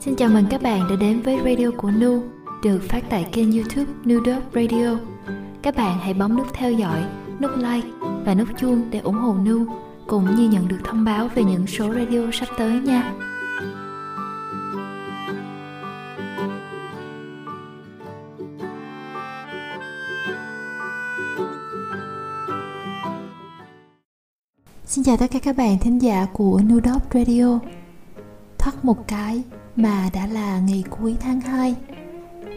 Xin chào mừng các bạn đã đến với radio của Nu, được phát tại kênh youtube Nu Dog Radio. Các bạn hãy bấm nút theo dõi, nút like và nút chuông để ủng hộ Nu, cũng như nhận được thông báo về những số radio sắp tới nha. Xin chào tất cả các bạn thính giả của Nu Radio. Thoát một cái mà đã là ngày cuối tháng 2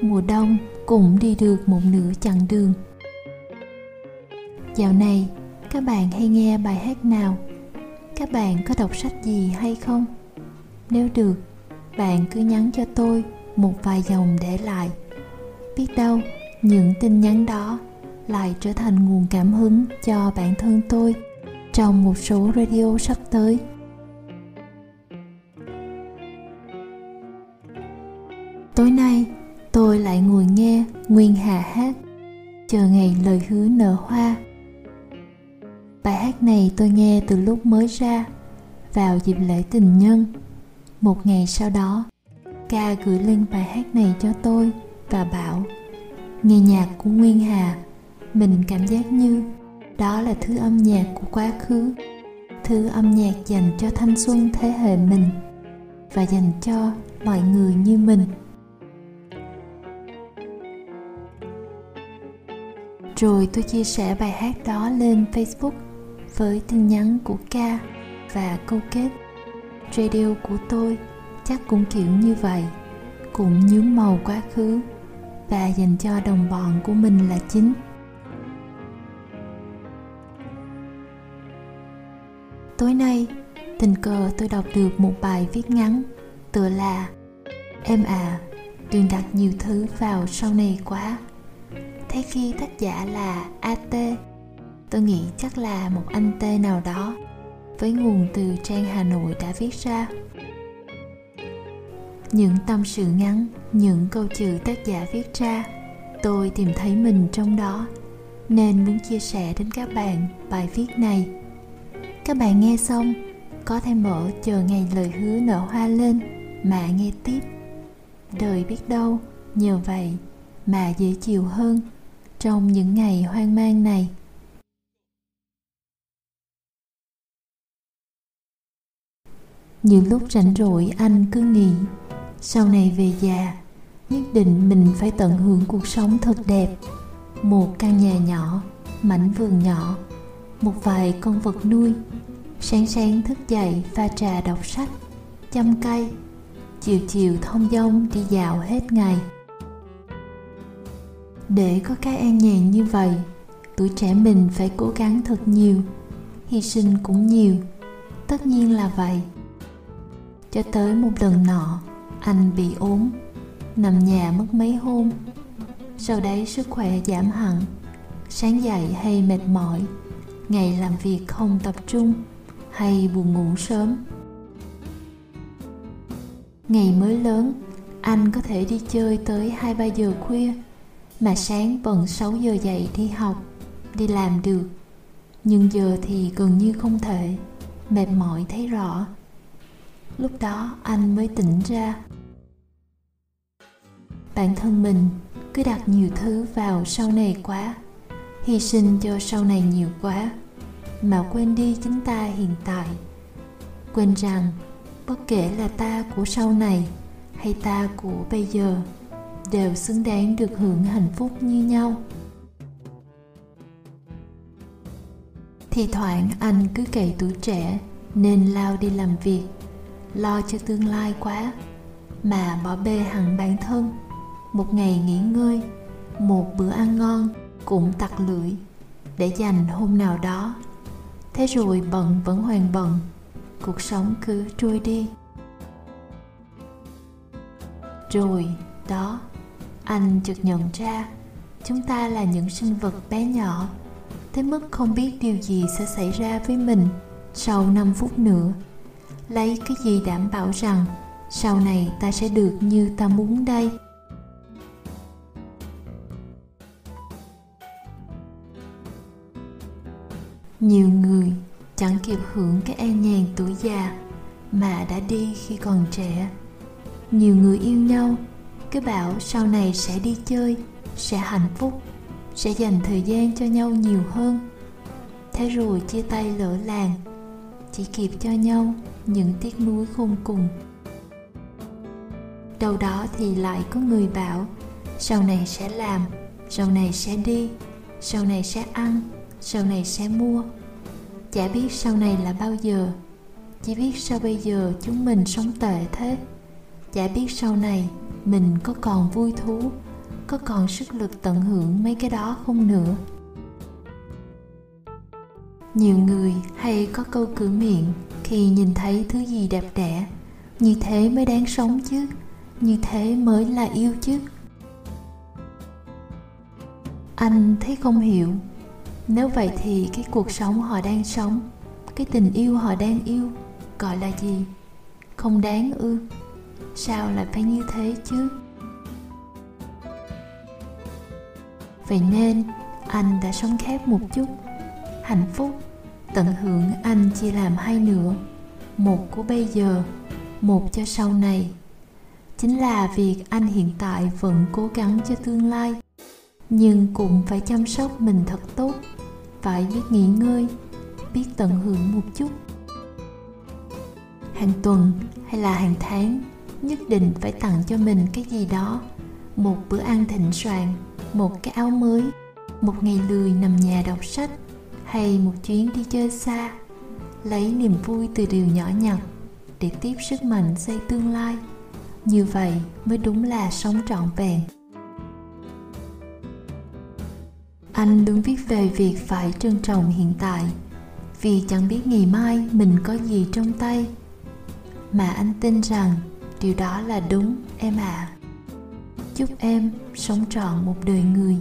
Mùa đông cũng đi được một nửa chặng đường Dạo này các bạn hay nghe bài hát nào? Các bạn có đọc sách gì hay không? Nếu được, bạn cứ nhắn cho tôi một vài dòng để lại Biết đâu những tin nhắn đó lại trở thành nguồn cảm hứng cho bản thân tôi trong một số radio sắp tới lại ngồi nghe nguyên hà hát. Chờ ngày lời hứa nở hoa. Bài hát này tôi nghe từ lúc mới ra, vào dịp lễ tình nhân. Một ngày sau đó, ca gửi link bài hát này cho tôi và bảo, nghe nhạc của nguyên hà, mình cảm giác như đó là thứ âm nhạc của quá khứ, thứ âm nhạc dành cho thanh xuân thế hệ mình và dành cho mọi người như mình. Rồi tôi chia sẻ bài hát đó lên facebook với tin nhắn của ca và câu kết. Radio của tôi chắc cũng kiểu như vậy, cũng nhuốm màu quá khứ và dành cho đồng bọn của mình là chính. Tối nay, tình cờ tôi đọc được một bài viết ngắn tựa là em à đừng đặt nhiều thứ vào sau này quá thế khi tác giả là at tôi nghĩ chắc là một anh t nào đó với nguồn từ trang hà nội đã viết ra. Những tâm sự ngắn, những câu chữ tác giả viết ra, tôi tìm thấy mình trong đó, nên muốn chia sẻ đến các bạn bài viết này. Các bạn nghe xong, có thể mở chờ ngày lời hứa nở hoa lên mà nghe tiếp. Đời biết đâu, nhờ vậy mà dễ chịu hơn trong những ngày hoang mang này. Nhiều lúc rảnh rỗi, anh cứ nghĩ, sau này về già, nhất định mình phải tận hưởng cuộc sống thật đẹp. Một căn nhà nhỏ, mảnh vườn nhỏ, một vài con vật nuôi, sáng sáng thức dậy pha trà đọc sách, chăm cây, chiều chiều thông dong đi dạo hết ngày để có cái an nhàn như vậy, tuổi trẻ mình phải cố gắng thật nhiều, hy sinh cũng nhiều. Tất nhiên là vậy. Cho tới một lần nọ, anh bị ốm, nằm nhà mất mấy hôm. Sau đấy sức khỏe giảm hẳn, sáng dậy hay mệt mỏi, ngày làm việc không tập trung hay buồn ngủ sớm. Ngày mới lớn, anh có thể đi chơi tới hai ba giờ khuya mà sáng vẫn 6 giờ dậy đi học, đi làm được. Nhưng giờ thì gần như không thể, mệt mỏi thấy rõ. Lúc đó anh mới tỉnh ra. Bản thân mình cứ đặt nhiều thứ vào sau này quá, hy sinh cho sau này nhiều quá, mà quên đi chính ta hiện tại. Quên rằng bất kể là ta của sau này hay ta của bây giờ đều xứng đáng được hưởng hạnh phúc như nhau. Thì thoảng anh cứ cậy tuổi trẻ nên lao đi làm việc, lo cho tương lai quá, mà bỏ bê hẳn bản thân. Một ngày nghỉ ngơi, một bữa ăn ngon cũng tặc lưỡi để dành hôm nào đó. Thế rồi bận vẫn hoàn bận, cuộc sống cứ trôi đi. Rồi đó anh chợt nhận ra, chúng ta là những sinh vật bé nhỏ, tới mức không biết điều gì sẽ xảy ra với mình sau 5 phút nữa. Lấy cái gì đảm bảo rằng sau này ta sẽ được như ta muốn đây? Nhiều người chẳng kịp hưởng cái an nhàn tuổi già mà đã đi khi còn trẻ. Nhiều người yêu nhau cứ bảo sau này sẽ đi chơi, sẽ hạnh phúc, sẽ dành thời gian cho nhau nhiều hơn. Thế rồi chia tay lỡ làng, chỉ kịp cho nhau những tiếc nuối khôn cùng. Đâu đó thì lại có người bảo, sau này sẽ làm, sau này sẽ đi, sau này sẽ ăn, sau này sẽ mua. Chả biết sau này là bao giờ, chỉ biết sao bây giờ chúng mình sống tệ thế. Chả biết sau này mình có còn vui thú, có còn sức lực tận hưởng mấy cái đó không nữa? Nhiều người hay có câu cửa miệng khi nhìn thấy thứ gì đẹp đẽ. Như thế mới đáng sống chứ, như thế mới là yêu chứ. Anh thấy không hiểu. Nếu vậy thì cái cuộc sống họ đang sống, cái tình yêu họ đang yêu, gọi là gì? Không đáng ư? Sao lại phải như thế chứ? Vậy nên, anh đã sống khép một chút, hạnh phúc, tận hưởng anh chia làm hai nửa một của bây giờ, một cho sau này. Chính là việc anh hiện tại vẫn cố gắng cho tương lai, nhưng cũng phải chăm sóc mình thật tốt, phải biết nghỉ ngơi, biết tận hưởng một chút. Hàng tuần hay là hàng tháng nhất định phải tặng cho mình cái gì đó. Một bữa ăn thịnh soạn, một cái áo mới, một ngày lười nằm nhà đọc sách, hay một chuyến đi chơi xa. Lấy niềm vui từ điều nhỏ nhặt để tiếp sức mạnh xây tương lai. Như vậy mới đúng là sống trọn vẹn. Anh luôn viết về việc phải trân trọng hiện tại, vì chẳng biết ngày mai mình có gì trong tay. Mà anh tin rằng điều đó là đúng em ạ à. chúc em sống trọn một đời người